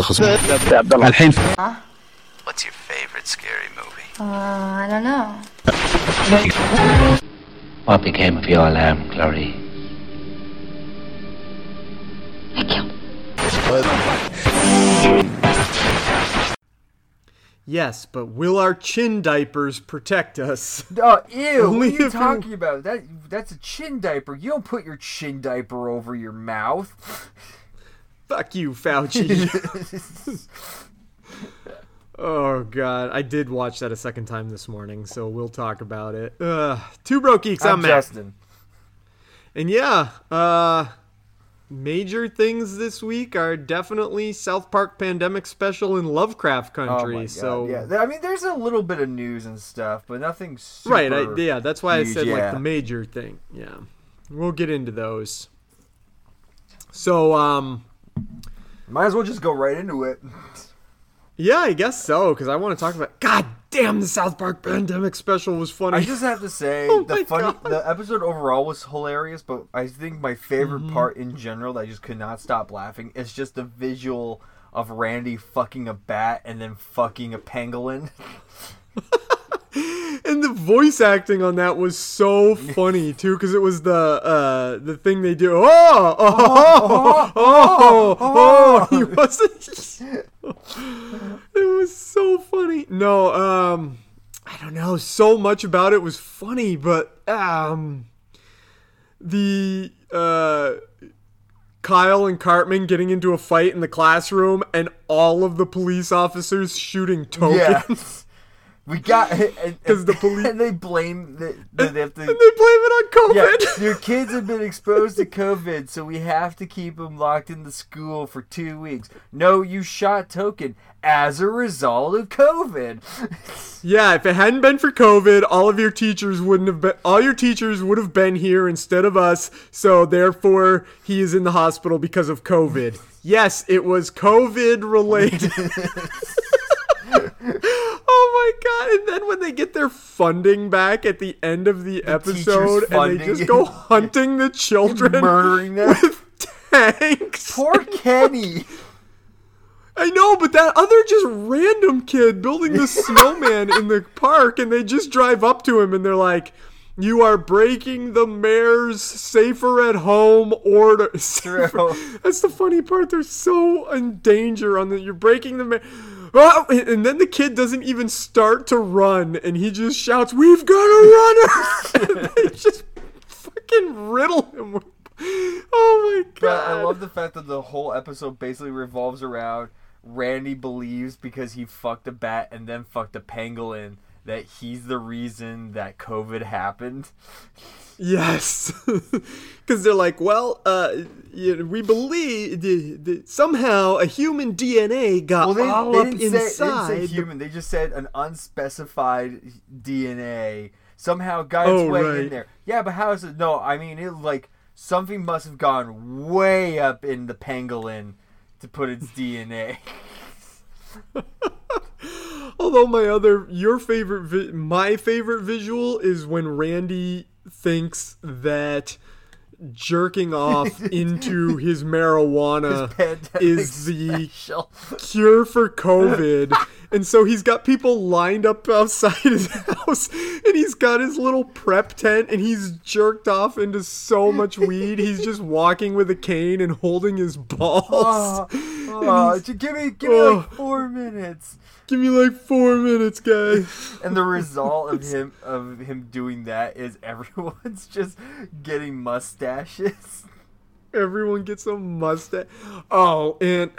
الحين What's your favorite scary movie? Uh, I don't know. What became of your lamb, Clary? I killed. Yes, but will our chin diapers protect us? Oh, ew! Only what are you if you- talking about? That that's a chin diaper. You don't put your chin diaper over your mouth. Fuck you, Fauci. oh god, I did watch that a second time this morning, so we'll talk about it. Uh, two broke geeks. I'm, I'm Justin. And yeah, uh major things this week are definitely South Park Pandemic Special in Lovecraft Oh Country. my god! so yeah, I mean, there's a little bit of news and stuff, but nothing super. Right, I, yeah, that's why I said like the major thing. Yeah. We'll get into those. So um Might as well just go right into it. yeah, I guess so cuz I want to talk about God damn the South Park Pandemic Special was funny. I just have to say Oh the funny God. the episode overall was hilarious, but I think my favorite Mm-hmm. part in general that I just could not stop laughing is just the visual of Randy fucking a bat and then fucking a pangolin. and the voice acting on that was so funny too because it was the uh the thing they do. Oh! Oh! Oh oh, oh, he wasn't it was so funny. No um i don't know. So much about it was funny but um the uh Kyle and Cartman getting into a fight in the classroom and all of the police officers shooting tokens. Yes. We got because the police- and they blame the, the they have to And they blame it on Yeah, COVID. your kids have been exposed to COVID, so we have to keep them locked in the school for two weeks. No, you shot token as a result of COVID. Yeah, if it hadn't been for COVID, all of your teachers wouldn't have been. All your teachers would have been here instead of us. So therefore, he is in the hospital because of COVID. Yes, it was COVID related. Oh my god! And then when they get their funding back at the end of the, episode, and they just go hunting the children, Murdering them. with tanks. Poor Kenny. I know, but that other just random kid building the snowman in the park, and they just drive up to him and they're like, "You are breaking the mayor's safer at home order." That's the funny part. They're so in danger on that. You're breaking the mayor. Oh, and then the kid doesn't even start to run, and he just shouts, "We've got a runner!" and they just fucking riddle him. with- Oh my god! But I love the fact that the whole episode basically revolves around Randy believes because he fucked a bat and then fucked a pangolin that he's the reason that COVID happened. Yes, because they're like, well, uh, you know, we believe the, the, somehow a human DNA got Well, they, all they up didn't, say, they didn't say human. They just said an unspecified DNA somehow got Oh, its way right. in there. Yeah, but how is it? No, I mean it. Like something must have gone way up in the pangolin to put its DNA. Although my other, your favorite, vi- my favorite visual is when Randy thinks that jerking off into his marijuana Pandemic is the special. cure for COVID. and so he's got people lined up outside his house and he's got his little prep tent and he's jerked off into so much weed. He's just walking with a cane and holding his balls. Oh, oh, give me, give me Oh. like four minutes. Give me like four minutes, guys. And the result of him of him doing that is everyone's just getting mustaches. Everyone gets a mustache. Oh, and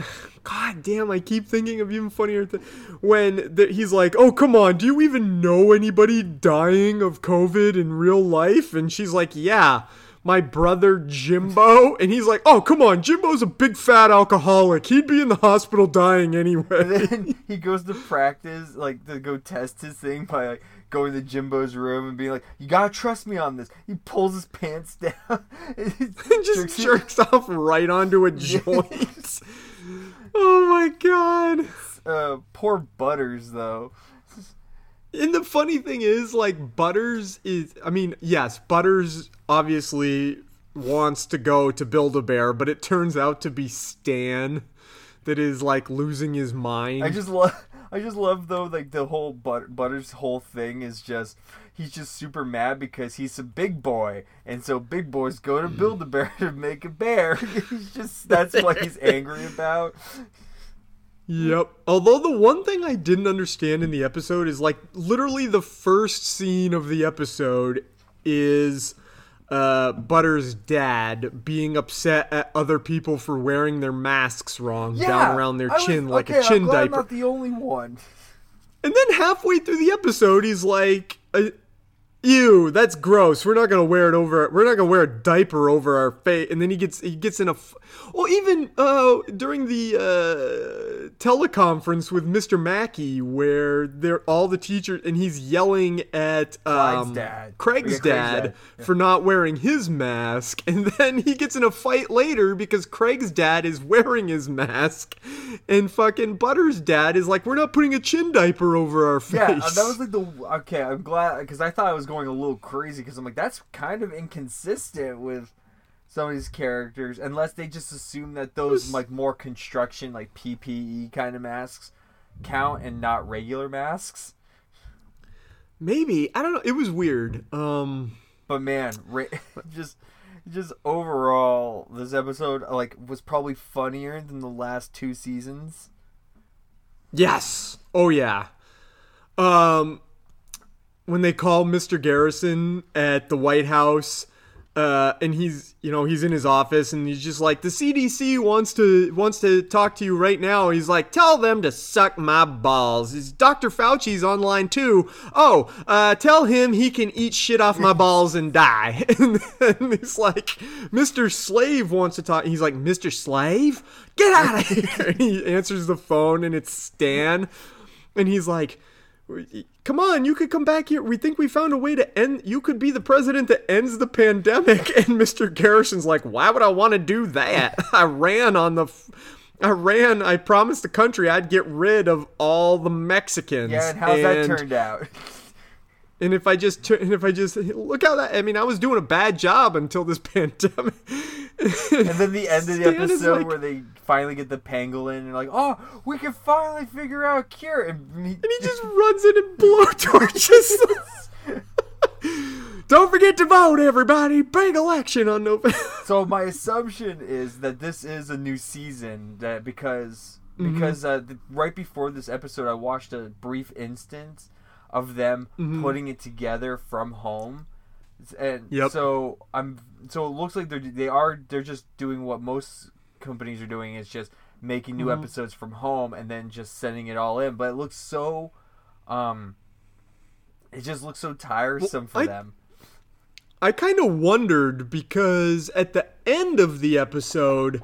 god damn, I keep thinking of even funnier thing when the, he's like, "Oh, come on, do you even know anybody dying of COVID in real life?" And she's like, "Yeah." My brother Jimbo, and he's like, "Oh, come on, Jimbo's a big fat alcoholic. He'd be in the hospital dying anyway." And then he goes to practice, like to go test his thing by like going to Jimbo's room and being like, "You gotta trust me on this." He pulls his pants down, and he just jerks off right onto a joint. oh my god. Uh, poor Butters though. And the funny thing is, like, Butters is, I mean, yes, Butters obviously wants to go to Build a Bear, but it turns out to be Stan that is, like, losing his mind. I just love, I just love, though, like, the whole But- Butters' whole thing is just, he's just super mad because he's a big boy. And so big boys go to Build a Bear to make a bear. he's just, that's what he's angry about. Yep. Although the one thing I didn't understand in the episode is like literally the first scene of the episode is uh, Butter's dad being upset at other people for wearing their masks wrong down around their I was- chin like okay, a chin I'm diaper. I'm not the only one. And then halfway through the episode, he's like, uh, "Ew, that's gross. We're not gonna wear it over. We're not gonna wear a diaper over our face." And then he gets he gets in a, f- well, even uh, during the uh, teleconference with Mr. Mackey, where they're all the teachers, and he's yelling at um, dad. Craig's, Yeah, Craig's dad, dad. for not wearing his mask, and then he gets in a fight later because Craig's dad is wearing his mask, and fucking Butter's dad is like, "We're not putting a chin diaper over our face." Yeah, uh, that was like the okay. I'm glad because I thought I was going a little crazy because I'm like that's kind of inconsistent with some of these characters unless they just assume that those like more construction like PPE kind of masks count and not regular masks. maybe I don't know. It was weird. Um, But man, ra- just just overall, this episode like was probably funnier than the last two seasons. yes. Oh yeah. Um, when they call Mr. Garrison at the White House. Uh, and he's, you know, he's in his office, and he's just like, the CDC wants to wants to talk to you right now. He's like, tell them to suck my balls. Is Dr. Fauci's online too? Oh, uh, tell him he can eat shit off my balls and die. And then he's like, Mr. Slave wants to talk. He's like, Mr. Slave, get out of here. And he answers the phone, and it's Stan, and he's like come on, you could come back here. We think we found a way to end. You could be the president that ends the pandemic. And Mr. Garrison's like, why would I want to do that? I ran on the. f- I ran. I promised the country I'd get rid of all the Mexicans. Yeah, and how's that turned out? And if I just, and if I just look how that. I mean, I was doing a bad job until this pandemic. And then the end of the episode like- where they finally get the pangolin and like, oh, we can finally figure out a cure. And he, and he just runs in and blowtorches. Don't forget to vote, everybody. Big election on November. so my assumption is that this is a new season that because Mm-hmm. because uh, the, right before this episode I watched a brief instance of them Mm-hmm. putting it together from home. And Yep. so I'm so it looks like they're they are they're just doing what most companies are doing is just making new Mm-hmm. episodes from home and then just sending it all in. But it looks so um it just looks so tiresome for I- them. I kind of wondered because at the end of the episode,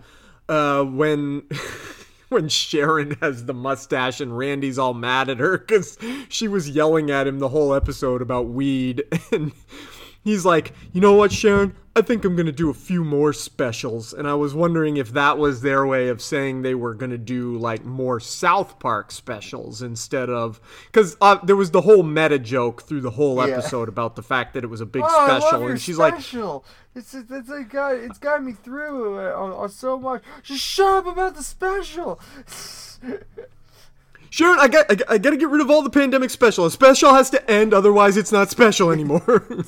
uh, when when Sharon has the mustache and Randy's all mad at her because she was yelling at him the whole episode about weed, and he's like, "You know what, Sharon? I think I'm gonna do a few more specials." And I was wondering if that was their way of saying they were gonna do like more South Park specials instead of because uh, there was the whole meta joke through the whole Yeah. episode about the fact that it was a big Oh, special, and she's like, special. It's it's, it's like got it's got me through uh, on, on so much. Just shut up about the special. Sharon, I got, I got, I got to get rid of all the pandemic special. A special has to end, otherwise it's not special anymore.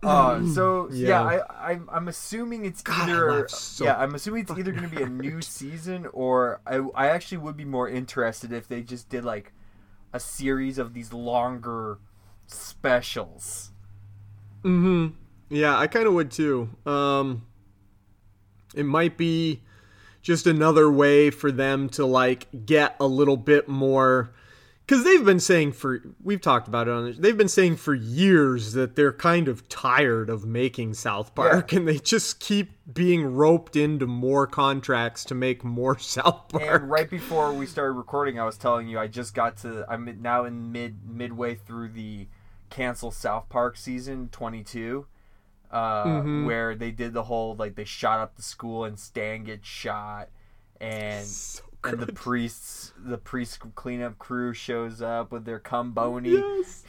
Uh, so yeah, Yeah. I I'm, I'm assuming it's God, either so yeah I'm assuming it's either going to be a new season or I I actually would be more interested if they just did like a series of these longer specials. yeah, I kind of would too. Um, it might be just another way for them to like get a little bit more because they've been saying for we've talked about it on they've been saying for years that they're kind of tired of making South Park and they just keep being roped into more contracts to make more South Park. And right before we started recording, I was telling you I just got to. I'm now in mid midway through the cancel South Park season 22, uh, Mm-hmm. where they did the whole like they shot up the school and Stan gets shot, and So and the priests the priest cleanup crew shows up with their cumboni. Yes.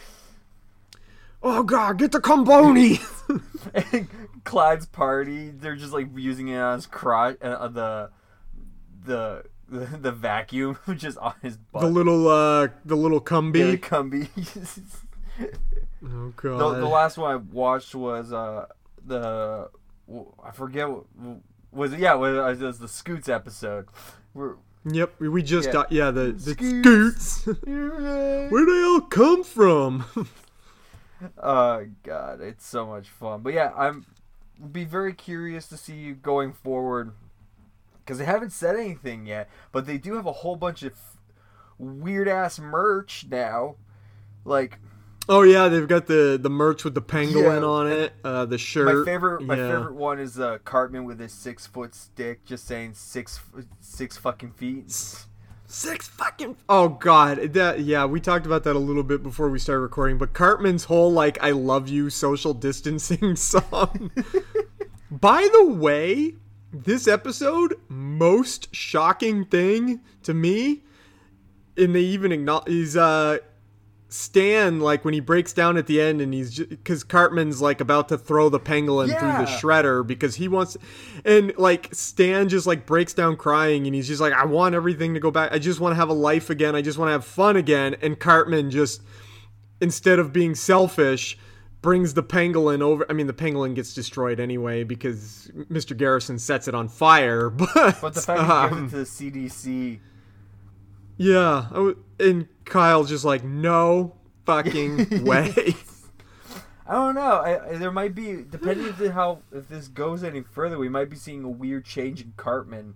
Oh god, get the Comboni! And Clyde's party, they're just like using it on his crotch, uh, the the the, the vacuum just on his butt. the little uh the little Yeah, the Cumby. Oh the, god. the last one I watched was uh the I forget what was it yeah was, was the Scoots episode. Where, Yep, we just Yeah. got yeah the, the Scoots. scoots. Where they all come from? oh god, it's so much fun. But yeah, I'm be very curious to see you going forward because they haven't said anything yet, but they do have a whole bunch of weird ass merch now. Like oh yeah, they've got the the merch with the penguin Yeah, on it, uh, the shirt. my favorite, my yeah. favorite one is uh, Cartman with his six foot stick, just saying six, six fucking feet. Six fucking. Oh god, that yeah, we talked about that a little bit before we started recording. But Cartman's whole like "I love you" social distancing song. By the way, this episode most shocking thing to me, and they even acknowledge is uh Stan like when he breaks down at the end and he's because Cartman's like about to throw the pangolin through the shredder because he wants and like Stan just like breaks down crying and he's just like I want everything to go back. I just want to have a life again. I just want to have fun again. And Cartman just instead of being selfish brings the pangolin over I mean the pangolin gets destroyed anyway because Mr. Garrison sets it on fire but But the fact that he um, gives it to the CDC, yeah, I w- and Kyle's just like, no fucking way. I don't know. I, I, there might be, depending on how if this goes any further, we might be seeing a weird change in Cartman.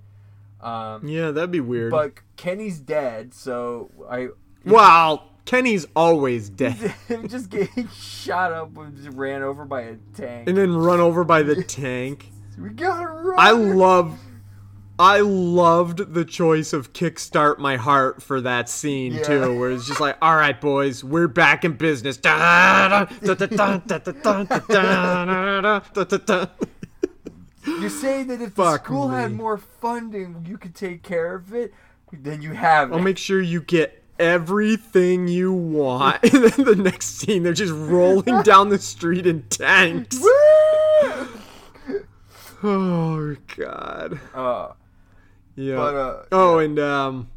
Um, yeah, that'd be weird. but Kenny's dead, so I wow, Kenny's always dead, just getting shot up and just ran over by a tank. and then run over by the tank. we gotta run. I love. I loved the choice of kickstart my heart for that scene yeah. too, where it's just like, all right, boys, we're back in business. You say that if Fuck the school me. had more funding, you could take care of it. Then you have. I'll it. make sure you get everything you want. and then the next scene, they're just rolling down the street in tanks. oh God. Uh, yeah. But, uh, oh, and um,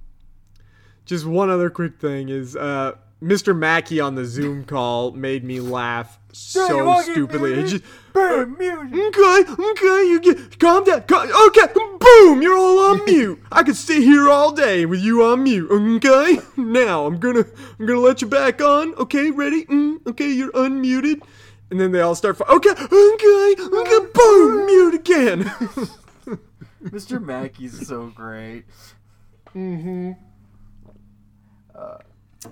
just one other quick thing is uh, Mr. Mackey on the Zoom call made me laugh so stupidly. Muted? just, Boom, music. okay, okay, you get calm down. Calm, okay, boom, you're all on mute. I could sit here all day with you on mute. Okay, now I'm gonna I'm gonna let you back on. Okay, ready? Mm, okay, you're unmuted. And then they all start. Okay, okay, okay, boom, mute again. Mr. Mackey's so great. Mhm.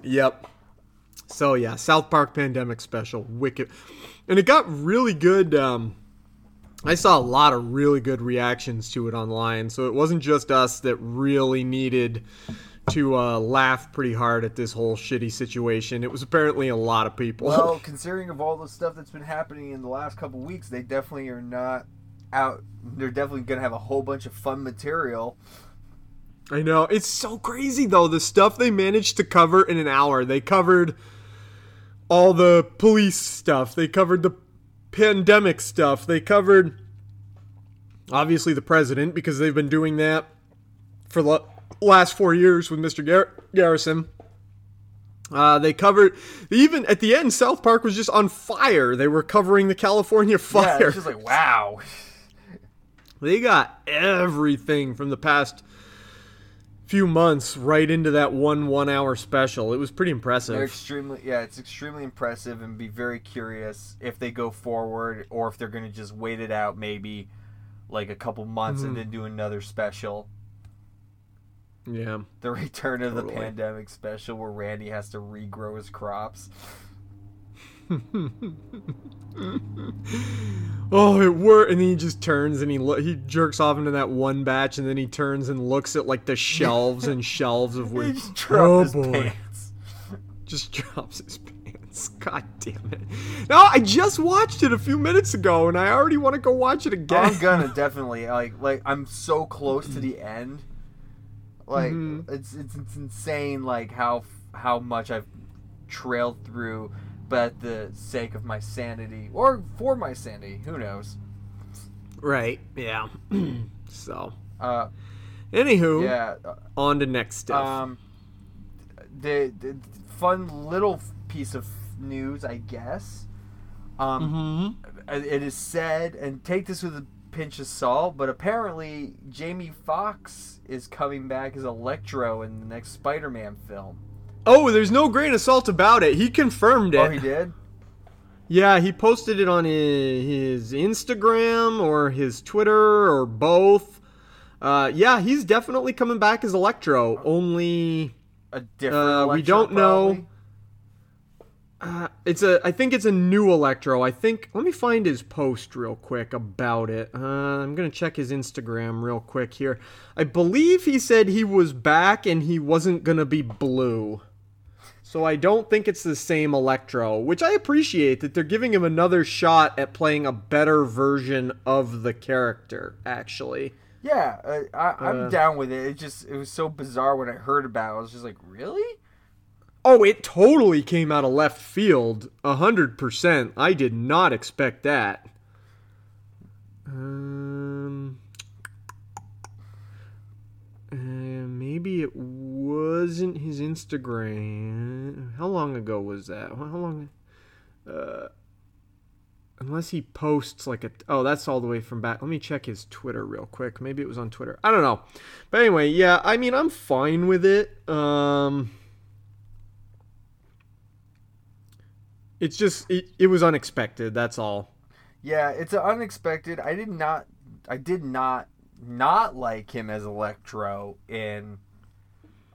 Yep. So yeah, South Park Pandemic Special, wicked, and it got really good. Um, I saw a lot of really good reactions to it online, so it wasn't just us that really needed to uh, laugh pretty hard at this whole shitty situation. It was apparently a lot of people. Well, considering of all the stuff that's been happening in the last couple weeks, they definitely are not out. They're definitely gonna have a whole bunch of fun material. I know. It's so crazy though, the stuff they managed to cover in an hour. They covered all the police stuff. They covered the pandemic stuff. They covered obviously the president because they've been doing that for the last 4 years with Mr. Gar- Garrison. Uh, they covered even at the end. South Park was just on fire. They were covering the California Yeah, fire. it's just like wow. They got everything from the past few months right into that one one hour special. It was pretty impressive. They're extremely yeah, it's extremely impressive and be very curious if they go forward or if they're gonna just wait it out maybe like a couple months Mm-hmm. and then do another special. Yeah. The return of the pandemic special where Randy has to regrow his crops. Oh, it worked, and then he just turns and he lo- he jerks off into that one batch, and then he turns and looks at like the shelves and shelves of He weed. just dropped Oh his boy, pants. just drops his pants. God damn it! No, I just watched it a few minutes ago, and I already want to go watch it again. I'm gonna definitely like like I'm so close to the end. Like Mhm. it's, it's it's insane like how how much I've trailed through, but at the sake of my sanity or for my sanity, who knows? Right? Yeah. so, Uh, anywho, yeah. uh, on to next stuff. Um, the, the fun little piece of news, I guess. Um, mm-hmm. it is said, and take this with a pinch of salt, but apparently Jamie Foxx is coming back as Electro in the next Spider-Man film. Oh, there's no grain of salt about it. He confirmed it. Oh, he did. Yeah, he posted it on his, Instagram or his Twitter or both. Uh, yeah, he's definitely coming back as Electro. Only A different. Uh, we don't know. uh, it's a. I think it's a new Electro. I think. Let me find his post real quick about it. Uh, I'm gonna check his Instagram real quick here. I believe he said he was back and he wasn't gonna be blue. So I don't think it's the same Electro, which I appreciate that they're giving him another shot at playing a better version of the character. Actually, Yeah, uh, I, I'm Uh, down with it. It just it was so bizarre when I heard about. it. I was just like, really? oh, it totally came out of left field, a hundred percent. I did not expect that. Um, uh, maybe it wasn't his Instagram. How long ago was that? How long? Uh, unless he posts like a. Oh, that's all the way from back. Let me check his Twitter real quick. Maybe it was on Twitter. I don't know. But anyway, yeah. I mean, I'm fine with it. Um. It's just it, it was unexpected. That's all. Yeah, it's unexpected. I did not. I did not not like him as Electro in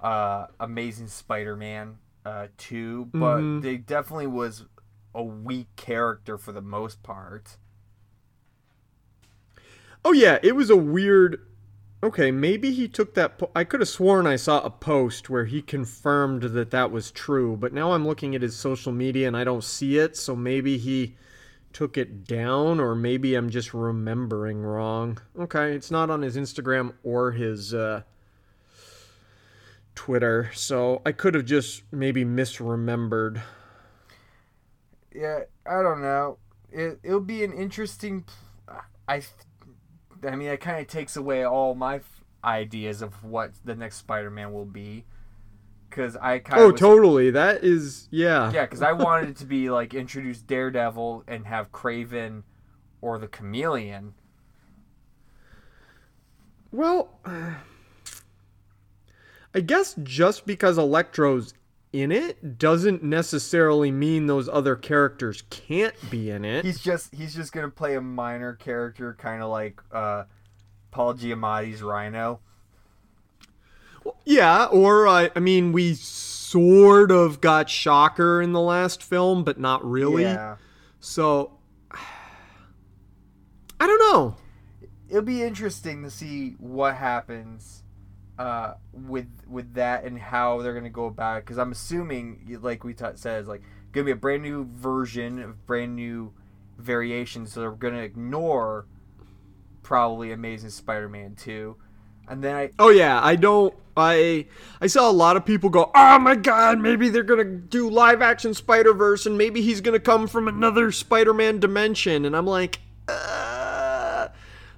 uh, Amazing Spider-Man uh, two, but Mhm. they definitely was a weak character for the most part. Oh yeah, it was a weird. Okay, maybe he took that. Po- I could have sworn I saw a post where he confirmed that that was true, but now I'm looking at his social media and I don't see it. So maybe he took it down, or maybe I'm just remembering wrong. Okay, it's not on his Instagram or his uh, Twitter, so I could have just maybe misremembered. Yeah, I don't know. It it'll be an interesting. I, I mean, it kind of takes away all my f- ideas of what the next Spider-Man will be, because I kind of Oh, totally. That is yeah. Yeah, because I wanted it to be like introduce Daredevil and have Kraven or the Chameleon. Well, I guess just because Electro's in it doesn't necessarily mean those other characters can't be in it. He's just he's just gonna play a minor character, kind of like uh, Paul Giamatti's Rhino. yeah, or uh, I mean, we sort of got Shocker in the last film, but not really. Yeah, So I don't know. it'll be interesting to see what happens uh, with with that and how they're gonna go about it. Because I'm assuming, like we t- said, it's like gonna be a brand new version of brand new variations. So they're gonna ignore probably Amazing Spider-Man two, and then I Oh yeah, I don't. I I saw a lot of people go, "Oh my god, maybe they're gonna do live action Spider Verse, and maybe he's gonna come from another Spider Man dimension." And I'm like, uh,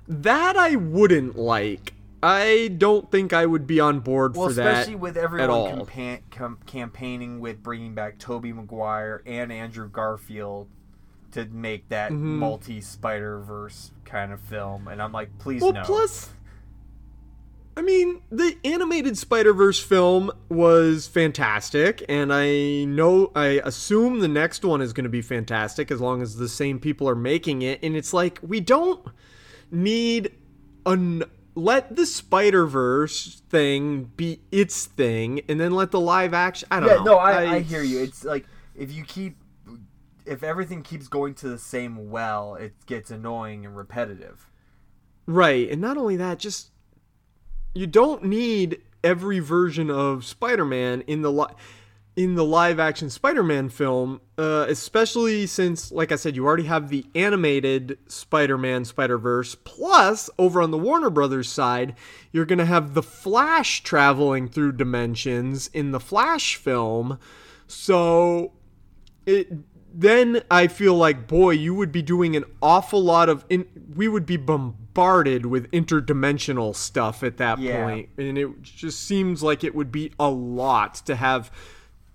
that I wouldn't like. I don't think I would be on board well, for that. especially with everyone campa- com- campaigning with bringing back Tobey Maguire and Andrew Garfield to make that Mm-hmm. multi Spider Verse kind of film, and I'm like, please Well, no. plus, I mean, the animated Spider Verse film was fantastic, and I know, I assume the next one is going to be fantastic as long as the same people are making it. And it's like, we don't need un- let the Spider Verse thing be its thing, and then let the live action. I don't Yeah, know. no, I, I hear you. It's like if you keep if everything keeps going to the same well, it gets annoying and repetitive. Right, and not only that, just you don't need every version of Spider-Man in the li- in the live action Spider-Man film, uh, especially since, like I said, you already have the animated Spider-Man Spider-Verse. Plus, over on the Warner Brothers side, you're gonna have the Flash traveling through dimensions in the Flash film. So it then I feel like boy, you would be doing an awful lot of in, we would be bombarded with interdimensional stuff at that Yeah. point. and it just seems like it would be a lot to have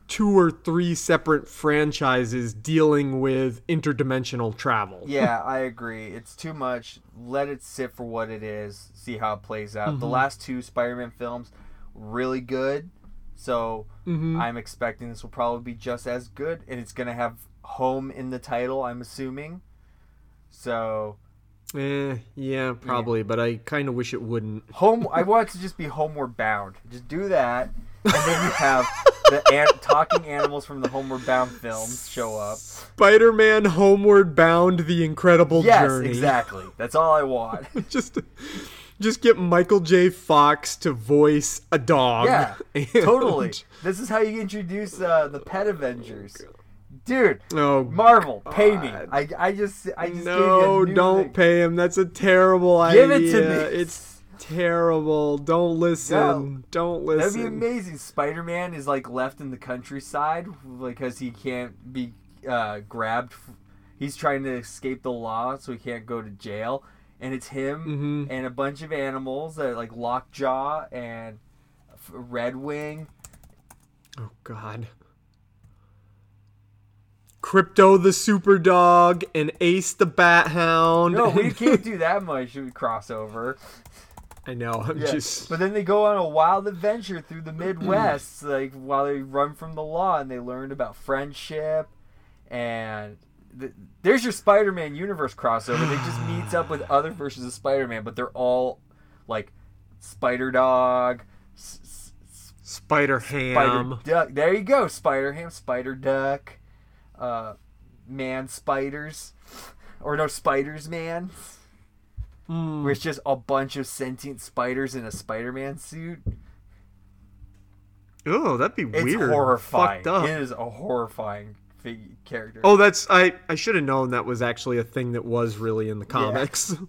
two or three separate franchises dealing with interdimensional travel. Yeah, I agree. It's too much. Let it sit for what it is. See how it plays out. Mm-hmm. The last two Spider-Man films really good. So Mm-hmm. I'm expecting this will probably be just as good, and it's gonna have home in the title. I'm assuming. So Eh, yeah, probably, but I kind of wish it wouldn't. home. I want it to just be Homeward Bound. Just do that, and then you have the an- talking animals from the Homeward Bound films show up. Spider-Man Homeward Bound: The Incredible Yes, Journey. Yes, exactly. That's all I want. just just get Michael J. Fox to voice a dog. Yeah, And- totally. This is how you introduce uh, the Pet Avengers, dude. Oh Marvel, pay me. I, I just I just no, gave you a new don't thing. pay him. That's a terrible Give idea. Give it to me. It's terrible. Don't listen. No. Don't listen. That'd be amazing. Spider Man is like left in the countryside because he can't be uh, grabbed. He's trying to escape the law, so he can't go to jail. And it's him Mhm. and a bunch of animals that like Lockjaw and F- Redwing. Oh God. Krypto the super dog and Ace the bat hound. No, we can't do that much. We crossover. I know. I'm Yeah. just. But then they go on a wild adventure through the Midwest, like while they run from the law, and they learn about friendship. And th- there's your Spider-Man universe crossover. They just meets up with other versions of Spider-Man, but they're all like Spider Dog, S- S- Spider Ham. Duck. There you go, Spider Ham, Spider Duck, uh, Man Spiders, or no Spiders Man. Hmm. Where it's just a bunch of sentient spiders in a Spider-Man suit. Oh, that'd be It's weird. horrifying. Fucked up. It is a horrifying fig- character. Oh, that's I. I should have known that was actually a thing that was really in the comics.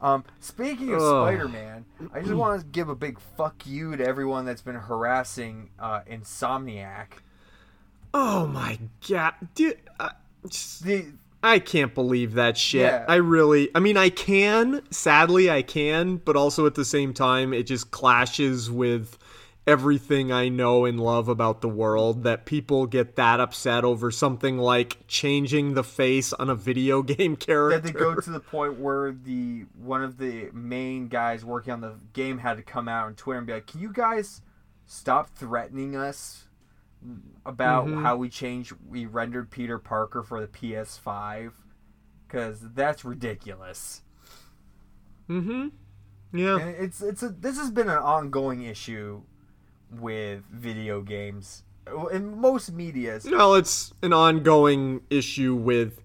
Um, speaking of Ugh. Spider-Man, I just want to give a big fuck you to everyone that's been harassing uh, Insomniac. oh my god, dude! I, just- The I can't believe that shit. Yeah. I really. I mean, I can. Sadly, I can, but also at the same time, it just clashes with everything I know and love about the world that people get that upset over something like changing the face on a video game character. that they go to the point where the one of the main guys working on the game had to come out on Twitter and be like, "Can you guys stop threatening us about Mm-hmm. how we changed we rendered Peter Parker for the PS5 cuz that's ridiculous." mm-hmm. Yeah. And it's it's a this has been an ongoing issue with video games in most medias. Well, it's an ongoing issue with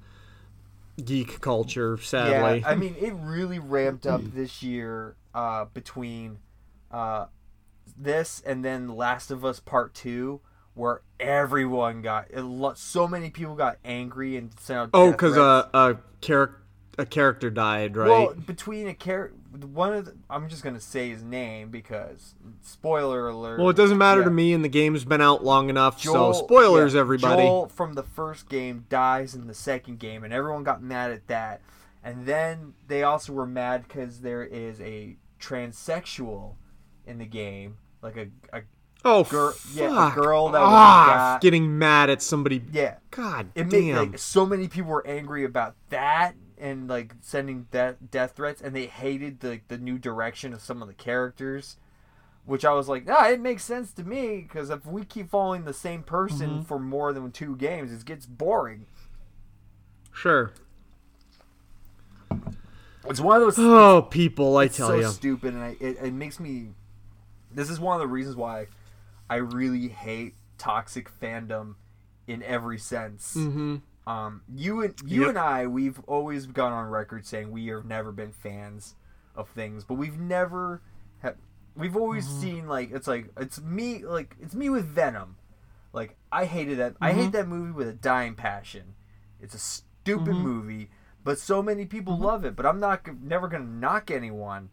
geek culture, sadly. Yeah, I mean, it really ramped up this year uh, between uh, this and then Last of Us Part Two, where everyone got lot, so many people got angry and sent out. oh, because uh, a, a, char- a character died, right? Well, between a character, one of the, I'm just gonna say his name because spoiler alert. Well, it doesn't matter to me, and the game's been out long enough. Joel- so, spoilers, yeah, everybody. Joel from the first game dies in the second game, and everyone got mad at that. And then they also were mad because there is a transsexual in the game, like a, a oh, girl, yeah, a girl that was getting mad at somebody. yeah. God It made damn. like so many people were angry about that and like sending death death threats, and they hated the the new direction of some of the characters. Which I was like, ah, it makes sense to me because if we keep following the same person Mm-hmm. for more than two games, it gets boring. Sure. It's one of those. Oh, people, I it's tell so you. stupid, and I, it, it makes me. This is one of the reasons why I really hate toxic fandom in every sense. Mm-hmm. Um, you and you Yep. and I, we've always gone on record saying we have never been fans of things, but we've never have. We've always Mm-hmm. seen like it's like it's me like it's me with Venom. Like I hated that. I Mm-hmm. hate that movie with a dying passion. It's a stupid Mm-hmm. movie, but so many people love it. But I'm not never gonna knock anyone,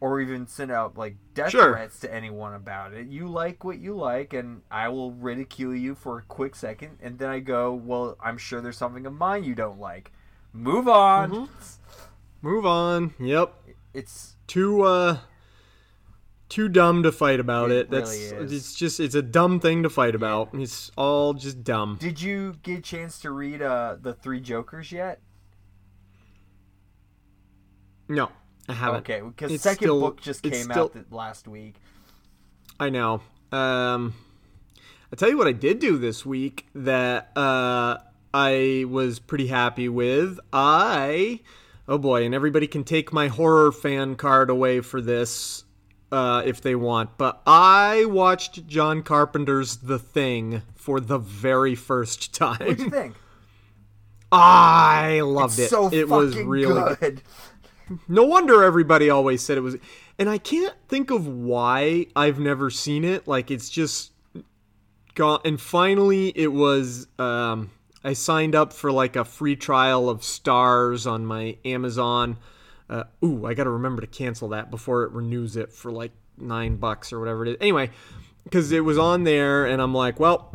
or even send out like death Sure. threats to anyone about it. You like what you like, and I will ridicule you for a quick second, and then I go, "Well, I'm sure there's something of mine you don't like." Move on. Mm-hmm. Move on. Yep. It's Too uh too dumb to fight about It it. That's really it's just it's a dumb thing to fight about. It's all just dumb. Did you get a chance to read uh, the Three Jokers yet? No, I haven't. Okay, because It's second still- book just came still- out last week. I know. Um, I tell you what I did do this week that uh, I was pretty happy with. I, oh boy, and everybody can take my horror fan card away for this uh, if they want, but I watched John Carpenter's The Thing for the very first time. What'd you think? I loved it. so it was really good. No wonder everybody always said it was. And I can't think of why I've never seen it. Like it's just gone. And finally, it was. Um, I signed up for like a free trial of Starz on my Amazon. Uh, ooh, I got to remember to cancel that before it renews it for like nine bucks or whatever it is. Anyway, because it was on there, and I'm like, well,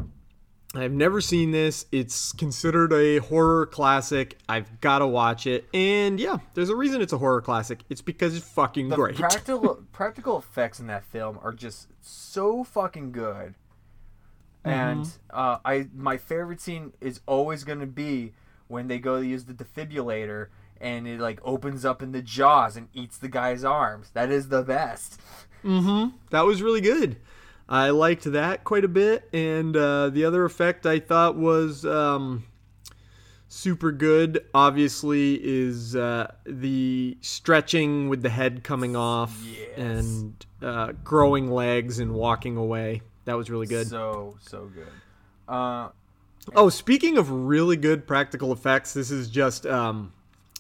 I've never seen this. It's considered a horror classic. I've got to watch it. And yeah, there's a reason it's a horror classic. It's because it's fucking The great. practical practical effects in that film are just so fucking good. Mm-hmm. And uh, I my favorite scene is always going to be when they go to use the defibrillator and it like opens up in the jaws and eats the guy's arms. That is the best. Mhm. that was really good. I liked that quite a bit. And uh, the other effect I thought was um, super good, obviously, is uh, the stretching with the head coming off and uh, growing legs and walking away. That was really good. So so good. Uh, Oh, speaking of really good practical effects, this is just um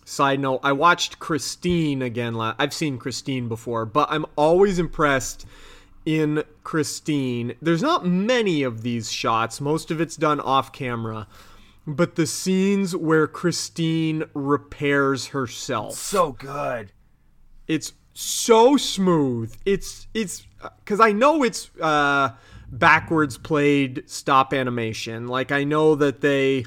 side note. I watched Christine again. I've seen Christine before, but I'm always impressed in Christine. There's not many of these shots. Most of it's done off camera. But the scenes where Christine repairs herself so good. it's so smooth. It's it's because I know it's uh, backwards played stop animation. Like I know that they,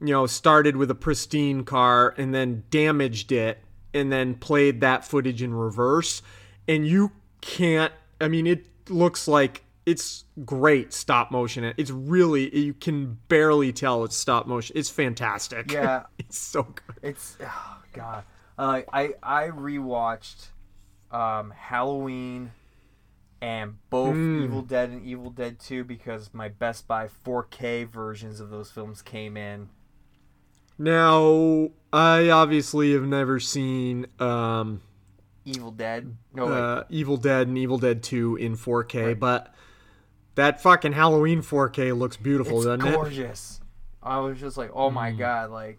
you know, started with a pristine car and then damaged it and then played that footage in reverse. And you can't. I mean, it looks like it's great stop motion. It's really you can barely tell it's stop motion. It's fantastic. Yeah. it's so good. It's oh god. Uh, I I rewatched um, Halloween and both Hmm. Evil Dead and Evil Dead 2 because my Best Buy 4K versions of those films came in. Now, I obviously have never seen um, Evil Dead. No, uh, Evil Dead and Evil Dead 2 in 4K, but that fucking Halloween 4K looks beautiful, it's doesn't it? gorgeous. I was just like, oh my god, like,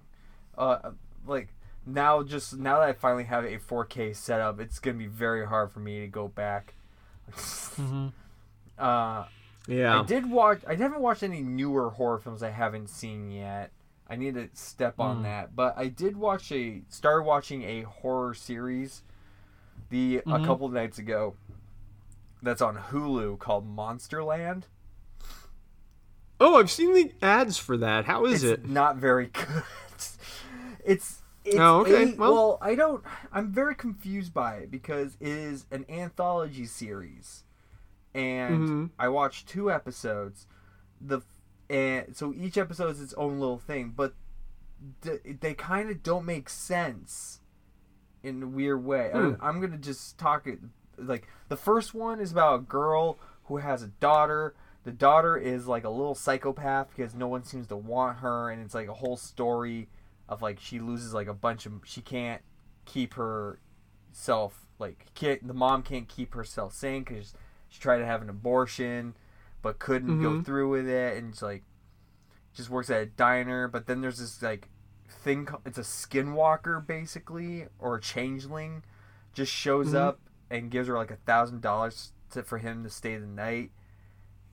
uh, like now just now that I finally have a 4K setup, it's gonna be very hard for me to go back. Uh, Yeah. I did watch. I haven't watched any newer horror films I haven't seen yet. I need to step on that. But I did watch a started watching a horror series the Mm-hmm. a couple nights ago. That's on Hulu called Monsterland. Oh, I've seen the ads for that. How is it's it? not very good. it's it's Oh, okay. a- Well- well, I don't. I'm very confused by it because it is an anthology series, and Mhm. I watched two episodes. The and so each episode is its own little thing, but th- they kind of don't make sense in a weird way. I- Hmm. I'm gonna just talk it like the first one is about a girl who has a daughter. The daughter is like a little psychopath because no one seems to want her, and it's like a whole story of like she loses like a bunch of she can't keep herself like can't, the mom can't keep herself sane because she tried to have an abortion but couldn't go Mhm. through with it and it's like just works at a diner but then there's this like thing it's a skinwalker basically or a changeling just shows Mhm. up and gives her like a thousand dollars for him to stay the night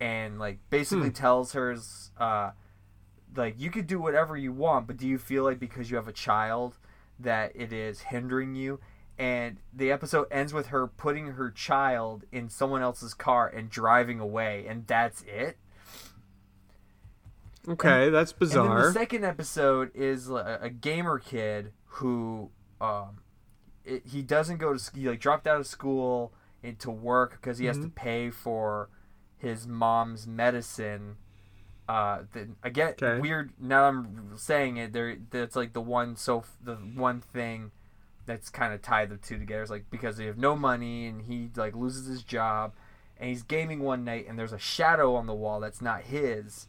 and like basically Hmm. tells her uh like you could do whatever you want but do you feel like because you have a child that it is hindering you and the episode ends with her putting her child in someone else's car and driving away and that's it Okay, that's and then bizarre. the second episode is a, a gamer kid who um, it, he doesn't go to school. he like dropped out of school and to work because he has to Mhm. pay for his mom's medicine. Uh, the, again, Okay. weird. Now I'm saying it. There, that's like the one. So the one thing that's kind of tied the two together is like because they have no money and he like loses his job, and he's gaming one night and there's a shadow on the wall that's not his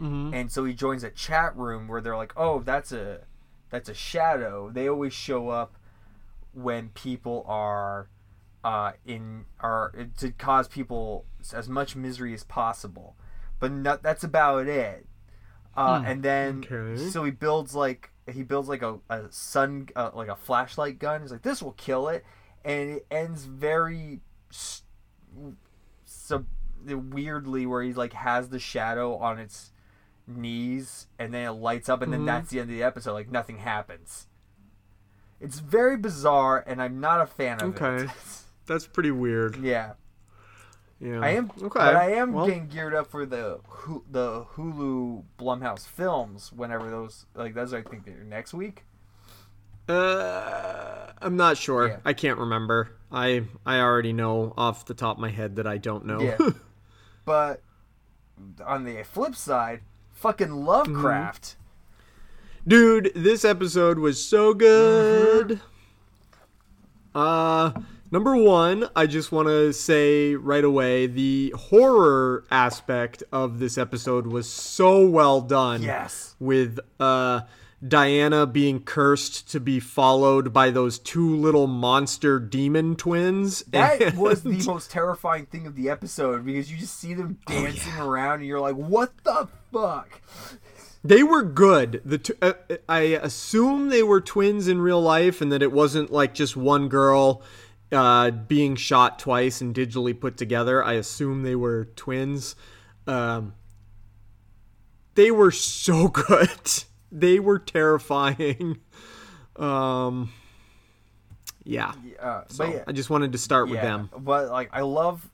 Mhm. and so he joins a chat room where they're like, "Oh, that's a that's a shadow." They always show up when people are uh, in are to cause people as much misery as possible, but that's about it. Uh, Hmm, And then okay. so he builds like he builds like a, a sun uh, like a flashlight gun. He's like, "This will kill it," and it ends very. sub weirdly where he like has the shadow on its knees and then it lights up and then Mhm. that's the end of the episode like nothing happens it's very bizarre and i'm not a fan of Okay. it That's pretty weird. yeah Yeah. i am Okay. but i am well, getting geared up for the the hulu blumhouse films whenever those like those i think they're next week Uh, I'm not sure. Yeah. I can't remember. I I already know off the top of my head that I don't know. Yeah. but on the flip side fucking lovecraft Dude, this episode was so good. Uh number 1, I just want to say right away the horror aspect of this episode was so well done. yes with uh Diana being cursed to be followed by those two little monster demon twins. That And- was the most terrifying thing of the episode because you just see them dancing around and you're like, what the fuck? They were good. The t- uh, I assume they were twins in real life, and that it wasn't like just one girl uh, being shot twice and digitally put together. I assume they were twins. Um, they were so good. They were terrifying. Um, yeah. Uh, So yeah, I just wanted to start with them. But like, I love.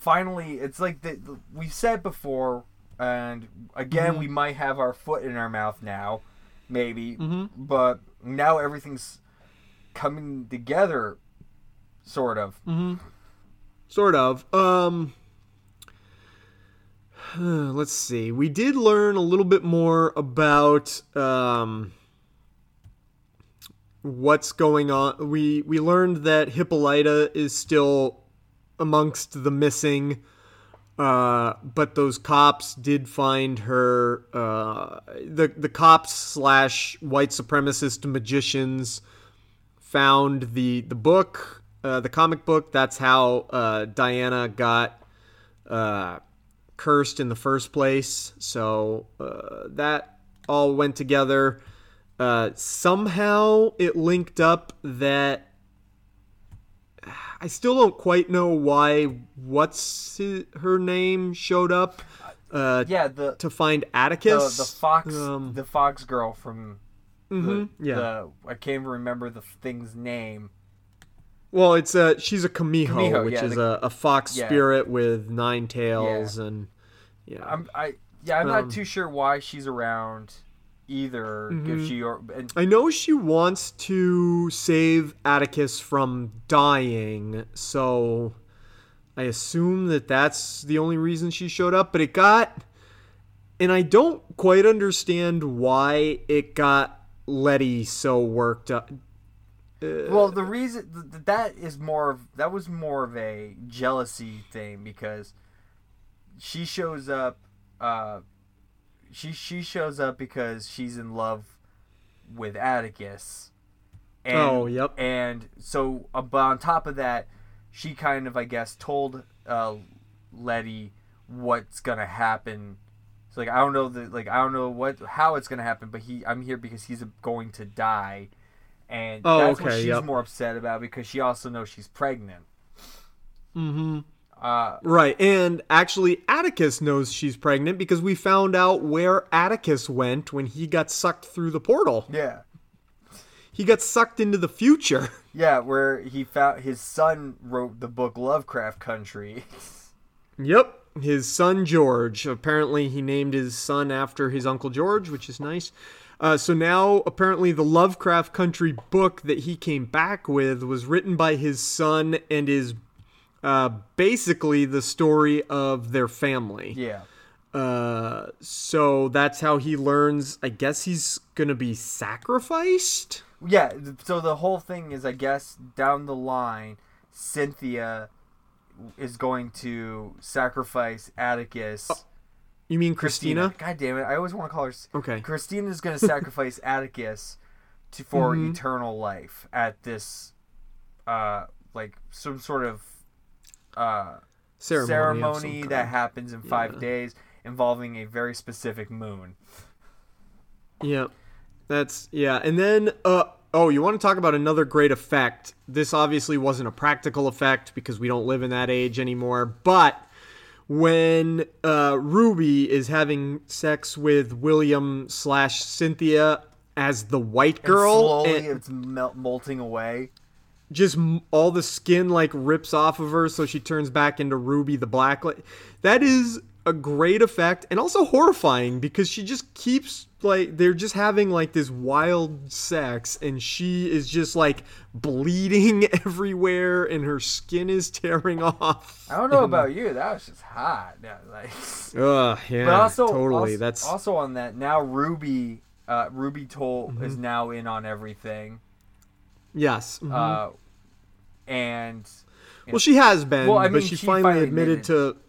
Finally, it's like the, the- we've said before, and again, Mm-hmm. we might have our foot in our mouth now, maybe. Mm-hmm. But now everything's coming together, sort of. Sort of. Um let's see. We did learn a little bit more about um what's going on. We we learned that Hippolyta is still amongst the missing uh, but those cops did find her. Uh, the the cops slash white supremacist magicians found the the book, uh, the comic book. That's how uh, Diana got uh, cursed in the first place. So uh, that all went together. Uh, somehow it linked up that I still don't quite know why what's hi- her name showed up uh, Yeah, the to find Atticus. the fox Um, the fox girl from the, mhm, yeah. the I can't even remember the thing's name. Well, it's a she's a Kumiho, Kumiho, which yeah, is the- a, a fox yeah. spirit with nine tails and yeah. I'm I yeah I'm Um, not too sure why she's around either. Mm-hmm. If she or and I know she wants to save Atticus from dying, so I assume that that's the only reason she showed up. But it got, and I don't quite understand why it got Letty so worked up. Well the reason th- that is more of that was more of a jealousy thing because she shows up uh she she shows up because she's in love with Atticus And, Oh, yep. And so, uh, but on top of that, she kind of, I guess, told uh, Letty what's gonna happen. So like, I don't know the like, I don't know what how it's gonna happen, but he, I'm here because he's going to die, and Oh, that's what she's yep. more upset about because she also knows she's pregnant. Mm-hmm. Uh, Right, and actually, Atticus knows she's pregnant because we found out where Atticus went when he got sucked through the portal. yeah. He got sucked into the future. Yeah, where he found his son wrote the book Lovecraft Country. Yep, his son George. Apparently, he named his son after his uncle George, which is nice. Uh, so now, apparently, the Lovecraft Country book that he came back with was written by his son and is uh, basically the story of their family. yeah. Uh, so that's how he learns. I guess he's gonna be sacrificed. Yeah, so the whole thing is I guess down the line Cynthia is going to sacrifice Atticus. You mean Christina? God damn it. I always want to call her Okay. Christina is going to sacrifice Atticus to for Mhm. eternal life at this uh like some sort of uh Ceremony ceremony some that happens in 5 days involving a very specific moon. Yeah, that's yeah. And then, uh, oh, you want to talk about another great effect? This obviously wasn't a practical effect because we don't live in that age anymore. But when uh, Ruby is having sex with William slash Cynthia as the white girl, And slowly and it's mel- molting away. just m- all the skin like rips off of her, so she turns back into Ruby the Black. That is a great effect and also horrifying because she just keeps like they're just having like this wild sex and she is just like bleeding everywhere and her skin is tearing off. I don't know about you. That was just hot. Yeah, like, Ugh, yeah, but also, totally. also- That's also on that. Now Ruby, uh, Ruby told Mm-hmm. is now in on everything. yes. mhm. Uh, and Well, she has been, Well, I but mean, she, she finally, finally admitted, admitted. to.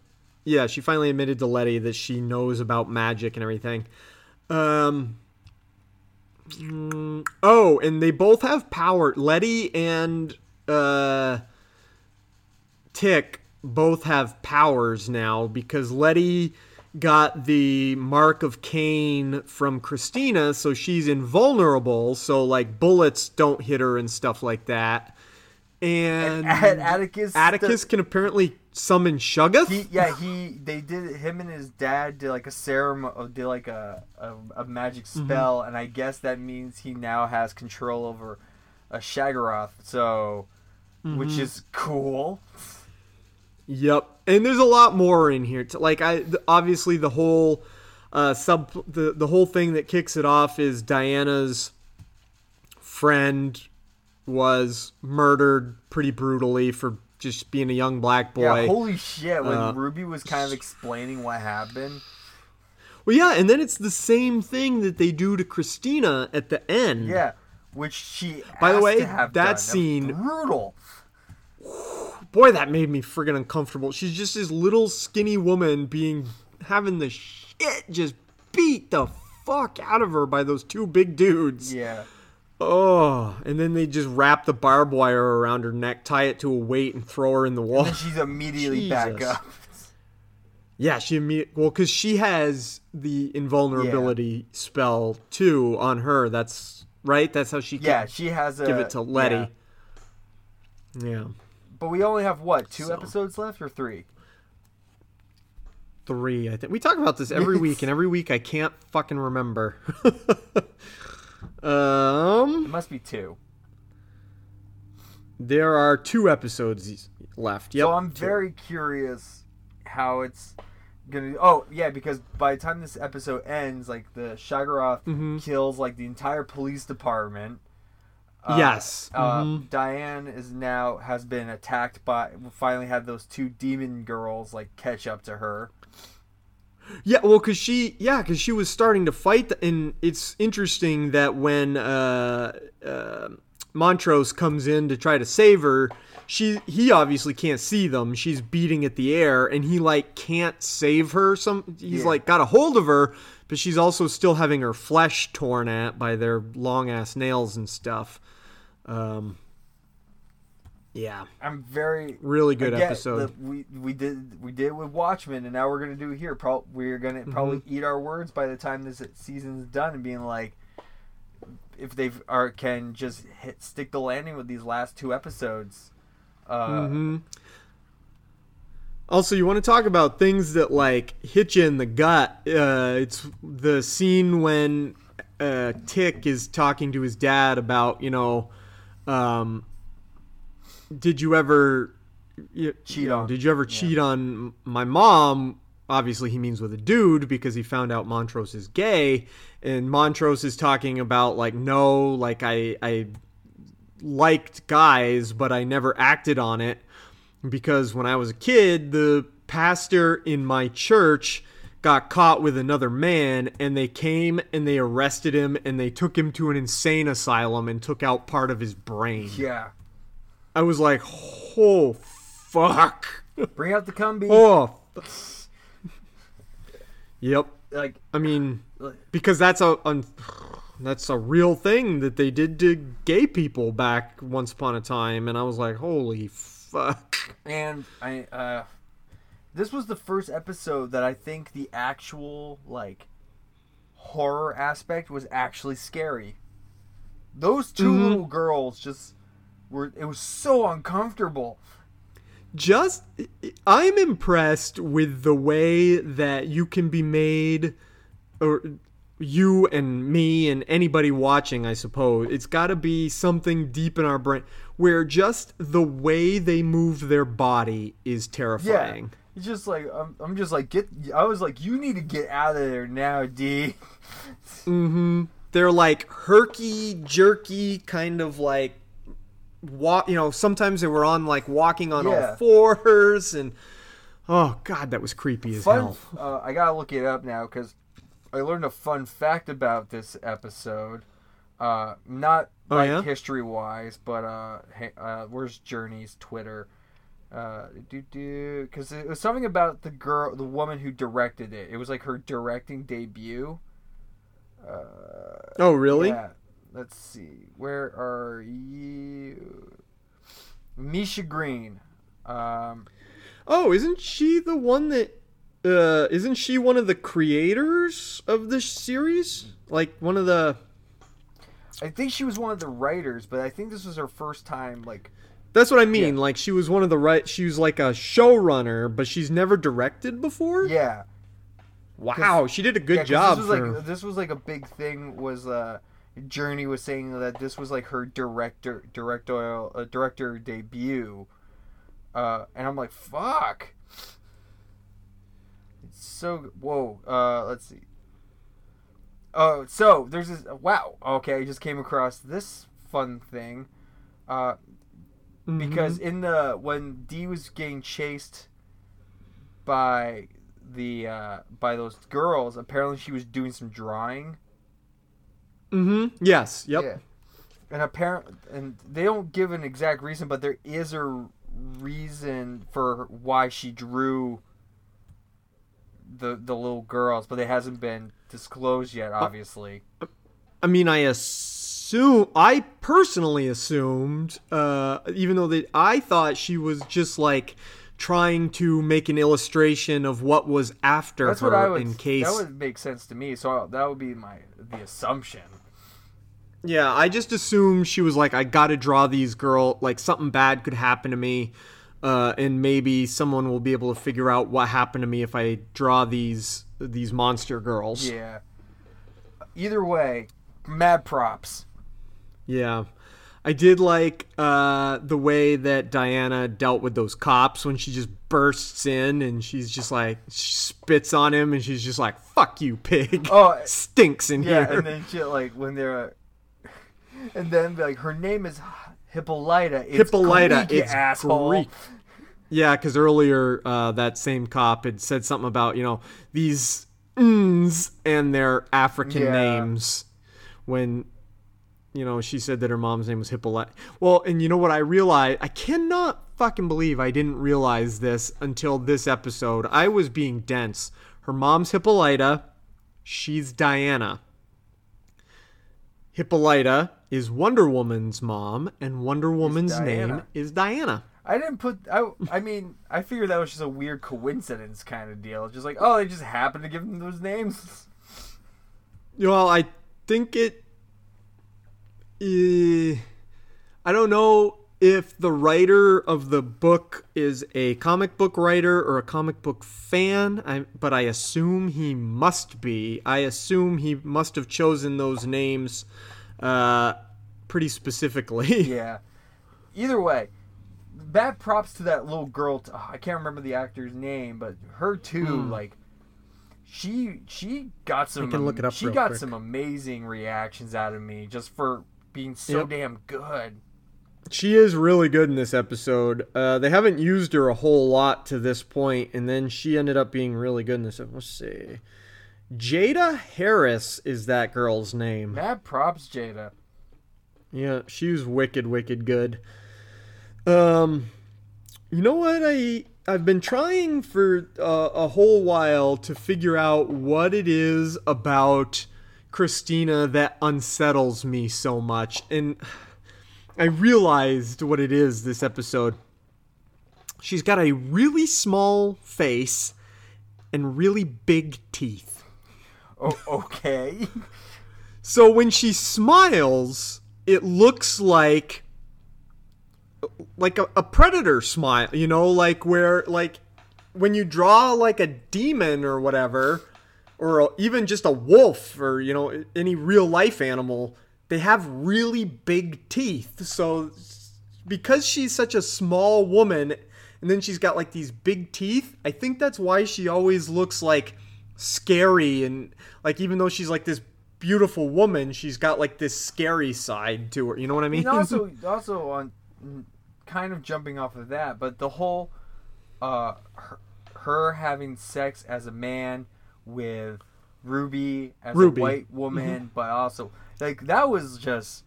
Yeah, she finally admitted to Letty that she knows about magic and everything. Um. mm, oh, and they both have power. Letty and uh, Tick both have powers now because Letty got the mark of Cain from Christina, so she's invulnerable. So like bullets don't hit her and stuff like that. And, At- Atticus, Atticus can apparently summon Shoggoth. he, yeah, he they did him and his dad did like a ceremony, did like a a, a magic Mm-hmm. spell, and I guess that means he now has control over a Shoggoth. So, which Mm-hmm. is cool. Yep, and there's a lot more in here. To, like I obviously the whole uh, sub the the whole thing that kicks it off is Diana's friend was murdered pretty brutally for just being a young black boy. Yeah, holy shit! When Uh, Ruby was kind of explaining what happened. well, yeah, and then it's the same thing that they do to Christina at the end. Yeah, which she. By the way, that done. scene- brutal. boy, that made me friggin' uncomfortable. She's just this little skinny woman being having the shit just beat the fuck out of her by those two big dudes. Yeah. Oh, and then they just wrap the barbed wire around her neck, tie it to a weight, and throw her in the wall. And she's immediately back up. Yeah, she immediately well, because she has the invulnerability spell too on her. That's right. That's how she can Yeah, she has a. give it to Letty. yeah. Yeah. But we only have what two So. episodes left or three? three. I think we talk about this every week, and every week I can't fucking remember. It um, must be two. there are two episodes left. Yep. so I'm two. very curious how it's gonna. Oh yeah, because by the time this episode ends, like the Shoggoth Mm-hmm. kills like the entire police department. Uh, Yes. Uh, Mhm. Diane is now has been attacked by. Finally, had those two demon girls like catch up to her. Yeah, well, cause she, yeah, cause she was starting to fight, th- and it's interesting that when uh, uh, Montrose comes in to try to save her, she, he obviously can't see them. She's beating at the air, and he like can't save her. Some, he's Yeah. like got a hold of her, but she's also still having her flesh torn at by their long ass nails and stuff. Um, yeah, I'm very really good again, episode. the- we we did we did it with Watchmen, and now we're gonna do it here. Pro- we're gonna probably Mm-hmm. eat our words by the time this season's done, and being like, if they are can just hit stick the landing with these last two episodes. Uh, Mm-hmm. Also, you want to talk about things that like hit you in the gut? Uh, it's the scene when uh, Tick is talking to his dad about, you know, um, did you ever you, Cheat on- Did you ever cheat on my mom? Obviously, he means with a dude because he found out Montrose is gay, and Montrose is talking about like, no, like I I liked guys, but I never acted on it because when I was a kid, the pastor in my church got caught with another man and they came and they arrested him and they took him to an insane asylum and took out part of his brain. yeah, I was like, "Oh fuck." bring out the cumby. Oh. Yep. Like I mean, because that's a un, that's a real thing that they did to gay people back once upon a time, and I was like, holy fuck. and I uh this was the first episode that I think the actual like horror aspect was actually scary. Those 2 Mm-hmm. little girls just were it was so uncomfortable. Just, I'm impressed with the way that you can be made, or you and me and anybody watching, I suppose. It's got to be something deep in our brain where just the way they move their body is terrifying. Yeah. It's just like I'm, I'm just like get I was like you need to get out of there now, D. mhm. they're like herky jerky kind of like walk you know sometimes they were on like walking on Yeah. all fours and oh god that was creepy as Fun hell uh, I got to look it up now cuz I learned a fun fact about this episode. Uh not Oh, like yeah? history wise, but uh, hey, uh where's Jurnee's Twitter? Uh, do do because it was something about the girl, the woman who directed it. It was like her directing debut. oh really Yeah. Let's see. Where are you? Misha Green. Um, oh isn't she the one that uh isn't she one of the creators of this series like one of the I think she was one of the writers, but I think this was her first time. Like, that's what i mean Yeah. like she was one of the right she was like a showrunner but she's never directed before yeah, wow she did a good Yeah, job This was for like this was like a big thing. Was uh, Jurnee was saying that this was like her director director uh, director debut, uh, and I'm like, fuck. It's so whoa. Uh, let's see. Oh, so there's this. Wow. Okay, I just came across this fun thing. Uh, because Mm-hmm. in the when D was getting chased by the uh, by those girls, apparently she was doing some drawing. Mm-hmm yes yep Yeah. And apparent and they don't give an exact reason, but there is a reason for why she drew the the little girls, but it hasn't been disclosed yet, obviously. I mean, I assume I personally assumed, uh, even though they, I thought she was just like trying to make an illustration of what was after That's her what I would. in case. That would make sense to me. So that would be my the assumption. Yeah, I just assumed she was like, I got to draw these girl. Like something bad could happen to me, uh, and maybe someone will be able to figure out what happened to me if I draw these these monster girls. Yeah. Either way, mad props. Yeah. I did like uh, the way that Diana dealt with those cops when she just bursts in and she's just like she spits on him and she's just like "fuck you, pig." Oh, stinks in Yeah, here. Yeah, and then shit like when they're, and then like her name is Hippolyta. It's Hippolyta, Greek, it's asshole. Greek. Yeah, because earlier uh, that same cop had said something about you know these n's and their African Yeah. names when you know she said that her mom's name was Hippolyta. Well, and you know what I realized? I cannot fucking believe I didn't realize this until this episode. I was being dense. Her mom's Hippolyta. She's Diana. Hippolyta is Wonder Woman's mom, and Wonder Woman's name is Diana. I didn't put. I. I mean, I figured that was just a weird coincidence kind of deal. Just like, oh, they just happened to give them those names. Well, I think it. eh, I don't know if the writer of the book is a comic book writer or a comic book fan, I, but I assume he must be. I assume he must have chosen those names uh, pretty specifically. Yeah. Either way, bad props to that little girl. T- oh, I can't remember the actor's name, but her too. Like, she she got some. Hmm. can look it up She got quick. some amazing reactions out of me just for being so Yep. damn good. She is really good in this episode. Uh, they haven't used her a whole lot to this point, and then she ended up being really good in this. Let's see. Jada Harris is that girl's name. Mad props, Jada. Yeah, she was wicked, wicked good. Um, you know what? I I've been trying for uh, a whole while to figure out what it is about Christina that unsettles me so much, and I realized what it is this episode. She's got a really small face and really big teeth. Oh, okay. So when she smiles, it looks like like a, a predator smile, you know, like where like when you draw like a demon or whatever or even just a wolf or you know any real life animal, they have really big teeth. So because she's such a small woman and then she's got like these big teeth, I think that's why she always looks like scary and like even though she's like this beautiful woman, she's got like this scary side to her. You know what I mean? And also, also on mm, kind of jumping off of that, but the whole uh, her, her having sex as a man with Ruby as Ruby. a white woman, but also like that was just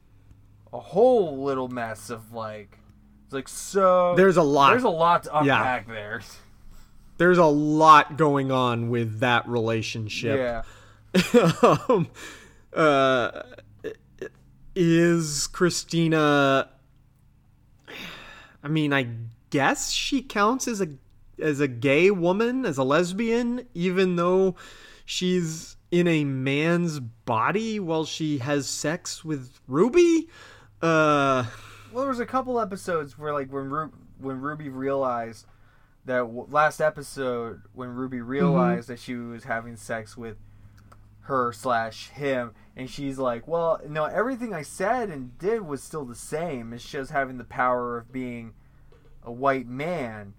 a whole little mess of like it's like so. There's a lot. There's a lot to Yeah. unpack there. There's a lot going on with that relationship. Yeah. um, uh, is Christina? I mean, I guess she counts as a as a gay woman, as a lesbian, even though she's in a man's body while she has sex with Ruby. Uh, Well, there was a couple episodes where, like, when Ru- when Ruby realized that w- last episode when Ruby mm-hmm. realized that she was having sex with her slash him, and she's like, "Well, no, everything I said and did was still the same. It's just having the power of being a white man."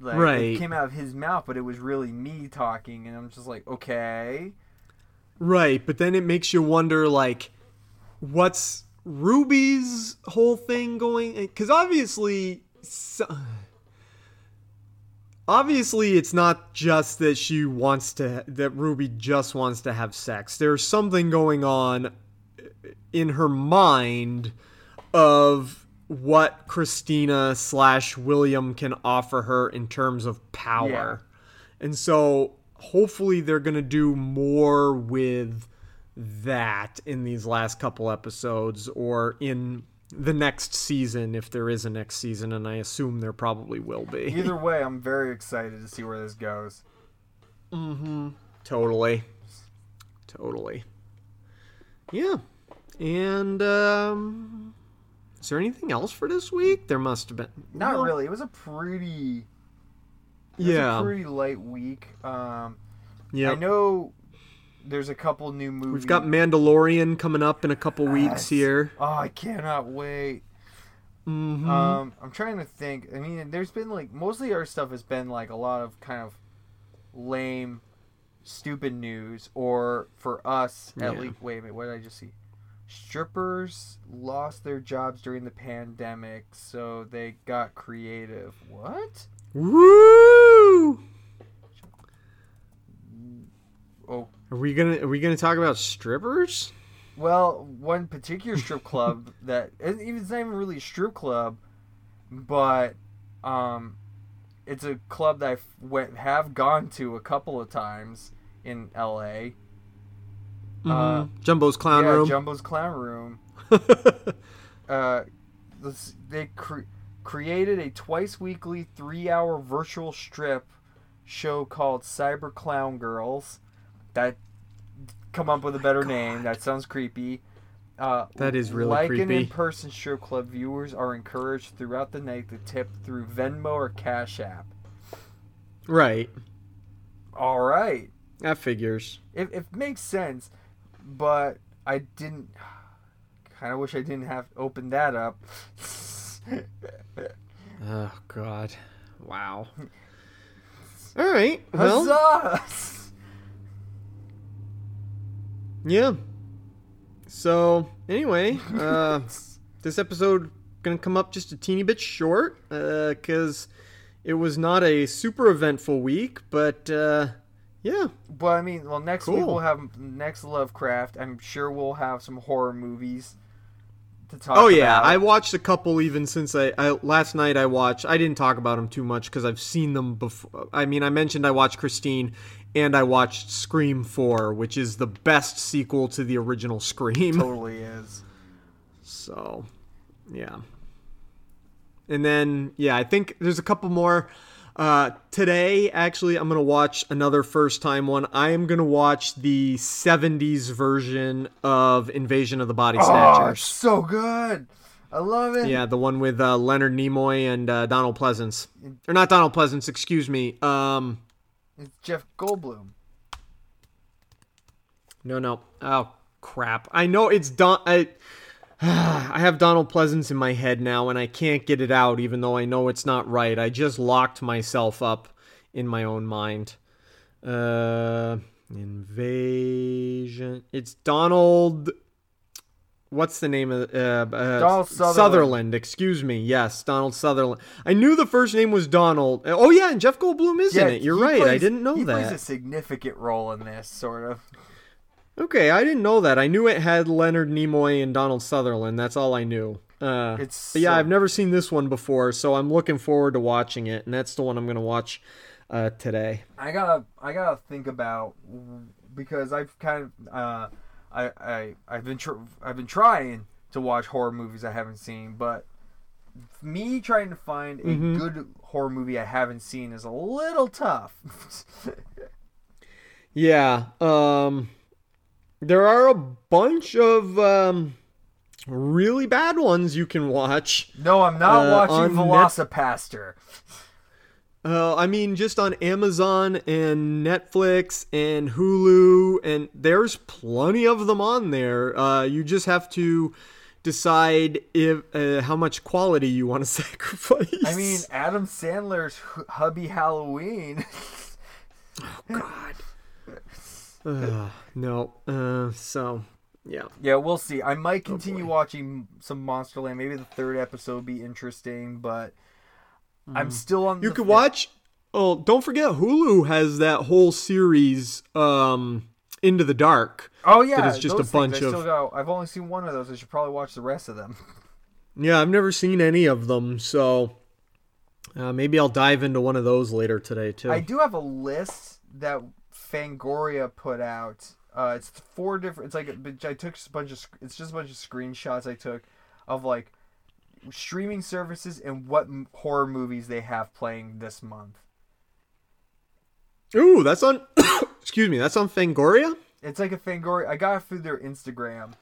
Like, Right. It came out of his mouth, but it was really me talking, and I'm just like, okay. Right, but then it makes you wonder like what's Ruby's whole thing going cuz obviously so, obviously it's not just that she wants to that Ruby just wants to have sex. There's something going on in her mind of what Christina slash William can offer her in terms of power. And so hopefully they're going to do more with that in these last couple episodes or in the next season if there is a next season and I assume there probably will be. Either way, I'm very excited to see where this goes. Mm-hmm. Totally. Totally. Yeah. And um is there anything else for this week? There must have been. Not No. really. It was a pretty It Yeah. a pretty light week. Um, Yeah. I know there's a couple new movies. We've got Mandalorian coming up in a couple weeks here. Oh, I cannot wait. Mhm. Um, I'm trying to think. I mean, there's been like mostly our stuff has been like a lot of kind of lame, stupid news, or for us at Yeah. least. Wait a minute, what did I just see? Strippers lost their jobs during the pandemic, so they got creative. What? Woo! Oh, Are we gonna are we gonna talk about strippers? Well, one particular strip club that even it's not even really a strip club, but um, it's a club that I went have gone to a couple of times in L.A. Uh, Jumbo's clown yeah, room. Jumbo's Clown Room. uh, they cre- created a twice weekly three hour virtual strip show called Cyber Clown Girls. That come up with a better name. That sounds creepy. Uh, That is really creepy. like an in-person strip club, viewers are encouraged throughout the night to tip through Venmo or Cash App. Right. All right, That figures. it, it makes sense, but I didn't. Kind of wish I didn't have opened that up. Oh God. Wow. All right. Well, Huzzah! yeah. So anyway, uh, this episode gonna come up just a teeny bit short because it was not a super eventful week, but uh, yeah. But I mean, well, next week we'll have next Lovecraft. I'm sure we'll have some horror movies to talk. Oh yeah, about. I watched a couple even since I, I last night. I watched. I didn't talk about them too much because I've seen them before. I mean, I mentioned I watched Christine, and I watched Scream Four, which is the best sequel to the original Scream. totally is. So, yeah. And then yeah, I think there's a couple more. Uh, today, actually, I'm gonna watch another first time one. I am gonna watch the '70s version of Invasion of the Body Oh, Snatchers. so good. I love it. Yeah, the one with uh, Leonard Nimoy and uh, Donald Pleasence, or not Donald Pleasence, excuse me. Um, It's Jeff Goldblum. no, no. Oh crap! I know it's Don. I, I have Donald Pleasence in my head now, and I can't get it out, even though I know it's not right. I just locked myself up in my own mind. Uh, invasion. It's Donald. What's the name of uh, uh, Donald Sutherland. Excuse me. Yes, Donald Sutherland. I knew the first name was Donald. Oh yeah, and Jeff Goldblum is in it. You're right. I didn't know he that. He plays a significant role in this, sort of. Okay, I didn't know that. I knew it had Leonard Nimoy and Donald Sutherland. That's all I knew. Uh, It's but yeah, I've never seen this one before, so I'm looking forward to watching it, and that's the one I'm gonna watch uh, today. I gotta, I gotta think about because I've kind of, uh, I, I, I've been, tr- I've been trying to watch horror movies I haven't seen, but me trying to find a Mm-hmm. good horror movie I haven't seen is a little tough. Yeah, um, there are a bunch of um, really bad ones you can watch. no, I'm not Uh, watching on Net- Velocipastor. Uh, I mean, just on Amazon and Netflix and Hulu, and there's plenty of them on there. Uh, you just have to decide if uh, how much quality you want to sacrifice. I mean, Adam Sandler's Hu- Hubie Halloween. Oh God. Uh, no. Uh, so yeah, yeah, we'll see. I might Oh, continue watching some Monsterland. Maybe the third episode will be interesting, but I'm still on. Mm. you could watch. Oh, don't forget Hulu has that whole series, um, Into the Dark. Oh yeah, that is just a bunch I still of- Got, I've only seen one of those. I should probably watch the rest of them. Yeah, I've never seen any of them, so uh, maybe I'll dive into one of those later today too. I do have a list that Fangoria put out. Uh, it's four different. It's like I took a bunch of. It's just a bunch of screenshots I took of like streaming services and what m- horror movies they have playing this month. Ooh, that's on. excuse me, that's on Fangoria. It's like a Fangoria. I got it through their Instagram.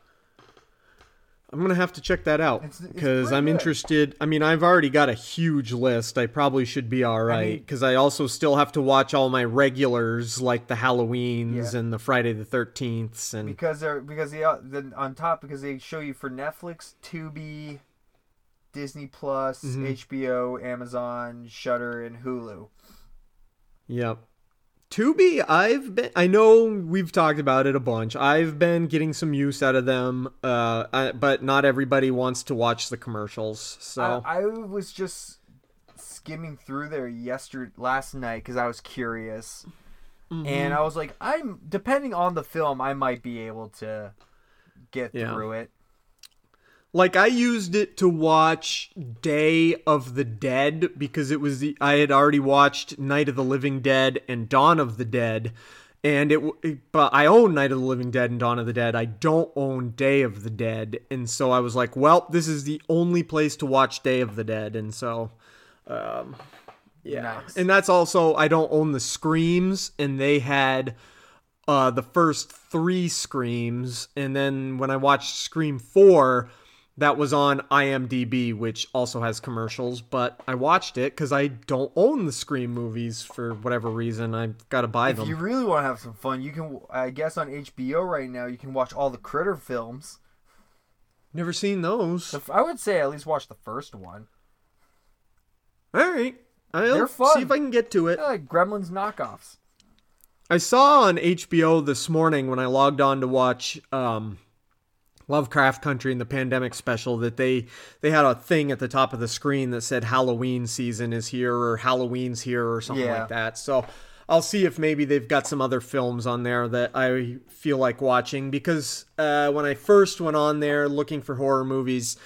I'm gonna have to check that out because I'm good. interested. I mean, I've already got a huge list. I probably should be all right because I, also still have to watch all my regulars like the Halloweens Yeah. and the Friday the Thirteenths and because they're because they uh, then on top because they show you for Netflix, Tubi, Disney Plus, Mm-hmm. HBO, Amazon, Shudder, and Hulu. Yep. Tubi, I've been. I know we've talked about it a bunch. I've been getting some use out of them, uh, I, but not everybody wants to watch the commercials. So I, I was just skimming through there yesterday last night because I was curious, Mm-hmm. and I was like, I'm depending on the film, I might be able to get Yeah. through it. Like I used it to watch Day of the Dead because it was the I had already watched Night of the Living Dead and Dawn of the Dead. And it, but I own Night of the Living Dead and Dawn of the Dead. I don't own Day of the Dead, and so I was like, well, this is the only place to watch Day of the Dead, and so, um, yeah, Nice. and that's also I don't own the Screams, and they had uh, the first three Screams, and then when I watched Scream Four, that was on IMDb, which also has commercials. But I watched it because I don't own the Scream movies for whatever reason. I've got to buy If them. you really want to have some fun, you can. I guess on HBO right now, you can watch all the Critter films. Never seen those. I would say at least watch the first one. All right, I'll They're fun. see if I can get to it. They're like Gremlins knockoffs. I saw on HBO this morning when I logged on to watch um, Lovecraft Country and the pandemic special that they they had a thing at the top of the screen that said Halloween season is here or Halloween's here or something Yeah. like that. So I'll see if maybe they've got some other films on there that I feel like watching because uh, when I first went on there looking for horror movies,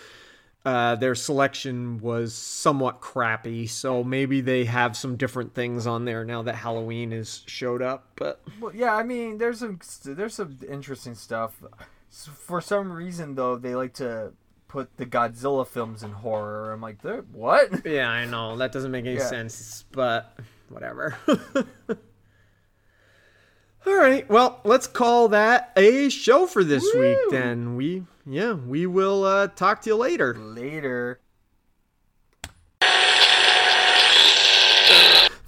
uh, their selection was somewhat crappy. So maybe they have some different things on there now that Halloween has showed up. But Well, yeah, I mean, there's some there's some interesting stuff. S- For some reason, though, they like to put the Godzilla films in horror. I'm like, "They're- what? Yeah, I know. That doesn't make any Yeah. sense, but whatever. All right. Well, let's call that a show for this week then. We yeah, we will uh talk to you later. Later.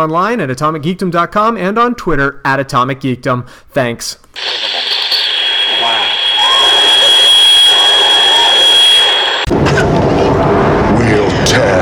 online at atomicgeekdom.com and on Twitter at atomicgeekdom. Thanks. Wow. We'll tear